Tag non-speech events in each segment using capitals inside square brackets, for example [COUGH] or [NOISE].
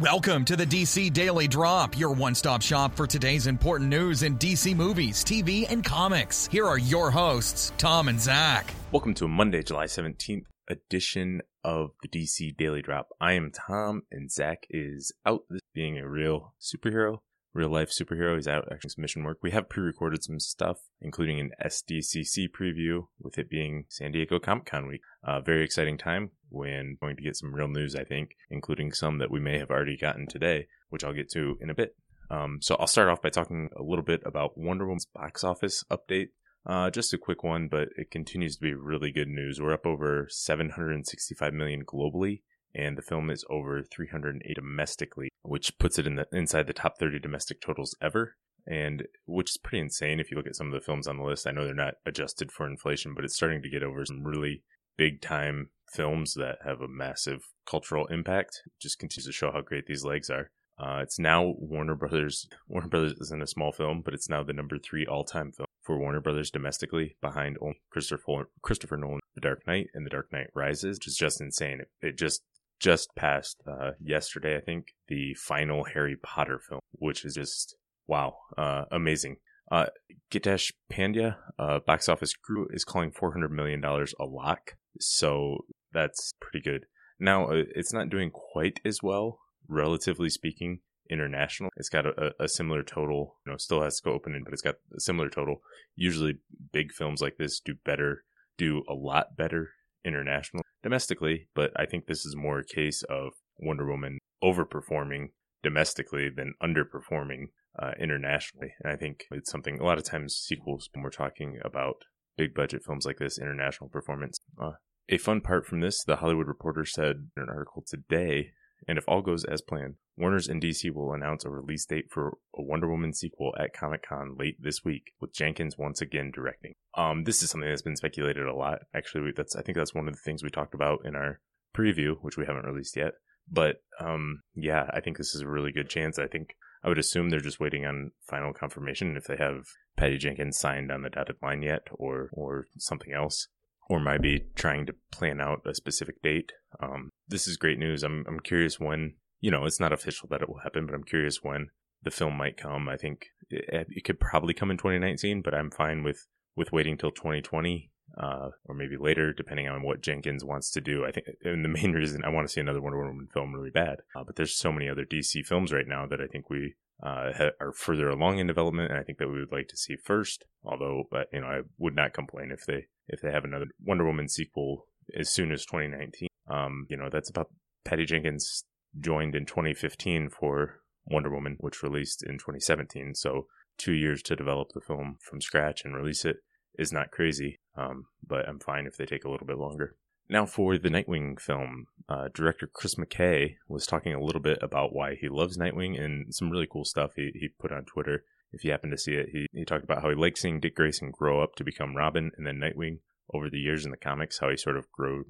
Welcome to the DC Daily Drop, your one stop shop for today's important news in DC movies, TV, and comics. Here are your hosts, Tom and Zach. Welcome to a Monday, July 17th edition of the DC Daily Drop. I am Tom, and Zach is out this being a real superhero, real life superhero. He's out actually some mission work. We have pre recorded some stuff, including an SDCC preview, with it being San Diego Comic Con week. Uh, very exciting time when going to get some real news, I think, including some that we may have already gotten today, which I'll get to in a bit. Um, so I'll start off by talking a little bit about Wonder Woman's box office update. Uh, just a quick one, but it continues to be really good news. We're up over 765 million globally, and the film is over 308 domestically, which puts it in the inside the top 30 domestic totals ever. And which is pretty insane if you look at some of the films on the list. I know they're not adjusted for inflation, but it's starting to get over some really big time films that have a massive cultural impact. Just continues to show how great these legs are. Uh, it's now Warner Brothers. [LAUGHS] Warner Brothers isn't a small film, but it's now the number three all-time film for Warner Brothers domestically, behind Christopher Christopher Nolan, The Dark Knight, and The Dark Knight Rises, which is just insane. It, it just just passed uh, yesterday, I think, the final Harry Potter film, which is just wow, uh, amazing. Uh, Gitesh Pandya, uh, Box Office Guru, is calling $400 million a lock. So that's pretty good. Now, uh, it's not doing quite as well, relatively speaking, international. It's got a, a, similar total, you know, still has to go open in, but it's got a similar total. Usually big films like this do better, do a lot better international domestically, but I think this is more a case of Wonder Woman overperforming domestically than underperforming uh, internationally. And I think it's something a lot of times sequels when we're talking about big budget films like this, international performance. Uh, a fun part from this, the Hollywood Reporter said in an article today, and if all goes as planned, Warner's and DC will announce a release date for a Wonder Woman sequel at Comic Con late this week, with Jenkins once again directing. Um, this is something that's been speculated a lot. Actually, that's I think that's one of the things we talked about in our preview, which we haven't released yet. But um, yeah, I think this is a really good chance. I think I would assume they're just waiting on final confirmation if they have Patty Jenkins signed on the dotted line yet, or or something else, or might be trying to plan out a specific date. Um, this is great news. I'm I'm curious when. You know, it's not official that it will happen, but I'm curious when the film might come. I think it, it could probably come in 2019, but I'm fine with with waiting till 2020 uh, or maybe later, depending on what Jenkins wants to do. I think, and the main [LAUGHS] reason I want to see another Wonder Woman film really bad, uh, but there's so many other DC films right now that I think we uh, are further along in development, and I think that we would like to see first. Although, uh, you know, I would not complain if they if they have another Wonder Woman sequel as soon as 2019. Um, you know, that's about Patty Jenkins joined in 2015 for Wonder Woman, which released in 2017. So two years to develop the film from scratch and release it is not crazy, um, but I'm fine if they take a little bit longer. Now, for the Nightwing film, uh, director Chris McKay was talking a little bit about why he loves Nightwing and some really cool stuff he, he put on Twitter. If you happen to see it, he, he talked about how he likes seeing Dick Grayson grow up to become Robin and then Nightwing over the years in the comics, how he sort of grew,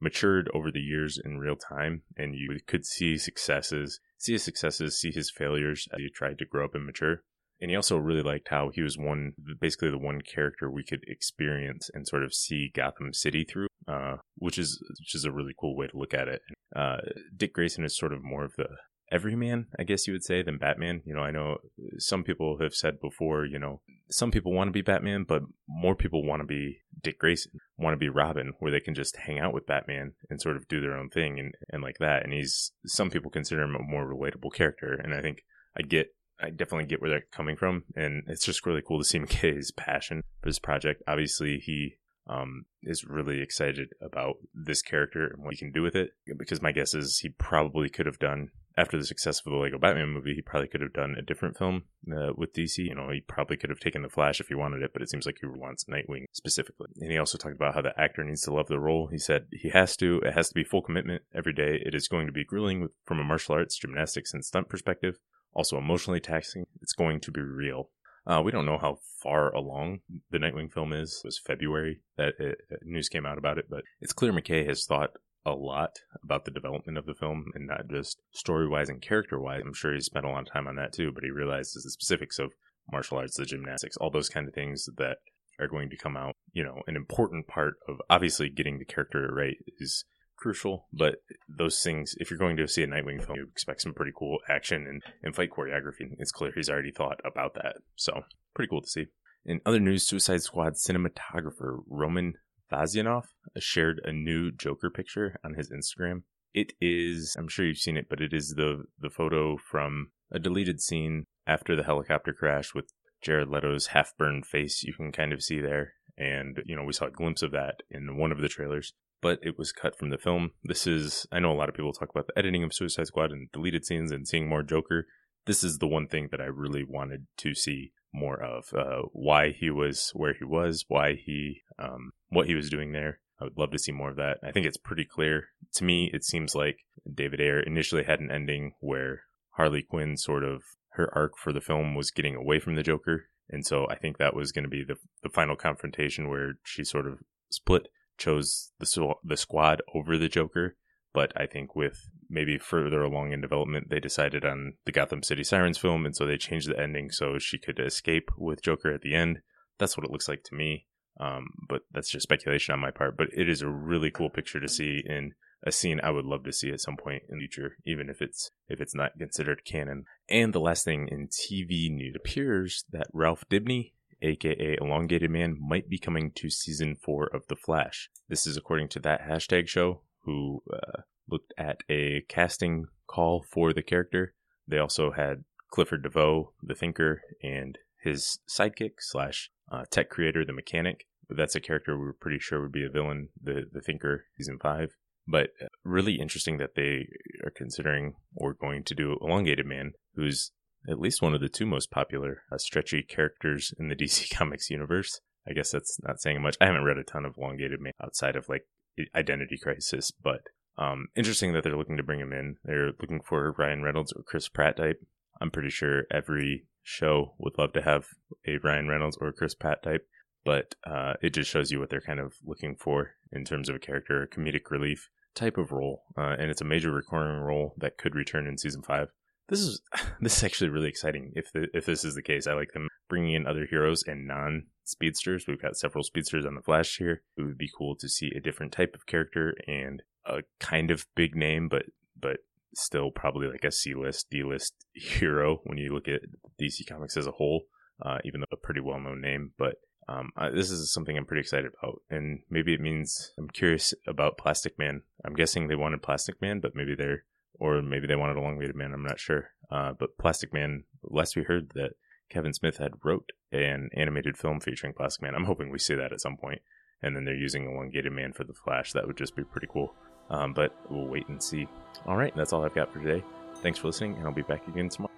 matured over the years in real time, and you could see successes, see his successes, see his failures as he tried to grow up and mature. And he also really liked how he was one, basically the one character we could experience and sort of see Gotham City through, uh, which is which is a really cool way to look at it. Uh, Dick Grayson is sort of more of the everyman, I guess you would say, than Batman. You know, I know some people have said before, you know, some people want to be Batman, but more people want to be Dick Grayson, want to be Robin, where they can just hang out with Batman and sort of do their own thing and, and like that. And he's, some people consider him a more relatable character. And I think I get I definitely get where they're coming from, and it's just really cool to see McKay's [LAUGHS] passion for this project. Obviously, he um, is really excited about this character and what he can do with it. Because my guess is he probably could have done after the success of the Lego Batman movie, he probably could have done a different film uh, with DC. You know, he probably could have taken the Flash if he wanted it, but it seems like he wants Nightwing specifically. And he also talked about how the actor needs to love the role. He said he has to. It has to be full commitment every day. It is going to be grueling with, from a martial arts, gymnastics, and stunt perspective also emotionally taxing. It's going to be real. Uh, we don't know how far along the Nightwing film is. It was February that it, news came out about it, but it's clear McKay has thought a lot about the development of the film and not just story wise and character wise. I'm sure he spent a lot of time on that too, but he realizes the specifics of martial arts, the gymnastics, all those kind of things that are going to come out. You know, an important part of obviously getting the character right is crucial, but those things, if you're going to see a Nightwing film, you expect some pretty cool action and, and fight choreography. It's clear he's already thought about that. So, pretty cool to see. In other news, Suicide Squad cinematographer Roman Vasyanov shared a new Joker picture on his Instagram. It is, I'm sure you've seen it, but it is the, the photo from a deleted scene after the helicopter crash with Jared Leto's half burned face. You can kind of see there. And, you know, we saw a glimpse of that in one of the trailers but it was cut from the film. This is, I know a lot of people talk about the editing of Suicide Squad and deleted scenes and seeing more Joker. This is the one thing that I really wanted to see more of. Uh, why he was where he was, why he, um, what he was doing there. I would love to see more of that. I think it's pretty clear. To me, it seems like David Ayer initially had an ending where Harley Quinn sort of, her arc for the film was getting away from the Joker. And so I think that was going to be the, the final confrontation where she sort of split chose the the squad over the Joker. But I think with maybe further along in development, they decided on the Gotham City Sirens film, and so they changed the ending so she could escape with Joker at the end. That's what it looks like to me. Um, but that's just speculation on my part. But it is a really cool picture to see in a scene I would love to see at some point in the future, even if it's if it's not considered canon. And the last thing in TV news, appears that Ralph Dibny aka Elongated Man, might be coming to season four of The Flash. This is according to that hashtag show, who uh, looked at a casting call for the character. They also had Clifford DeVoe, the Thinker, and his sidekick slash uh, tech creator, the Mechanic. That's a character we were pretty sure would be a villain, the the Thinker, season five. But uh, really interesting that they are considering or going to do Elongated Man, who's at least one of the two most popular uh, stretchy characters in the [LAUGHS] DC Comics universe. I guess that's not saying much. I haven't read a ton of Elongated Man outside of like Identity Crisis, but um, interesting that they're looking to bring him in. They're looking for Ryan Reynolds or Chris Pratt type. I'm pretty sure every show would love to have a Ryan Reynolds or Chris Pratt type, but uh, it just shows you what they're kind of looking for in terms of a character, a comedic relief type of role, uh, and it's a major recurring role that could return in season five. This is [SIGHS] this is actually really exciting. If the, if this is the case, I like them bringing in other heroes and non speedsters. We've got several speedsters on the Flash here. It would be cool to see a different type of character and a kind of big name, but but still probably like a C list, D list [LAUGHS] hero when you look at DC Comics as a whole. Uh, even though a pretty well known name, but um, this is something I'm pretty excited about, and maybe it means I'm curious about Plastic Man. I'm guessing they wanted Plastic Man, but maybe they're or maybe they wanted a Elongated Man. I'm not sure. Uh, but Plastic Man, last we heard that Kevin Smith had wrote an animated film featuring Plastic Man. I'm hoping we see that at some point, and then they're using a Elongated Man for the Flash. That would just be pretty cool. Um, but we'll wait and see. All right, that's all I've got for today. Thanks for listening, and I'll be back again tomorrow.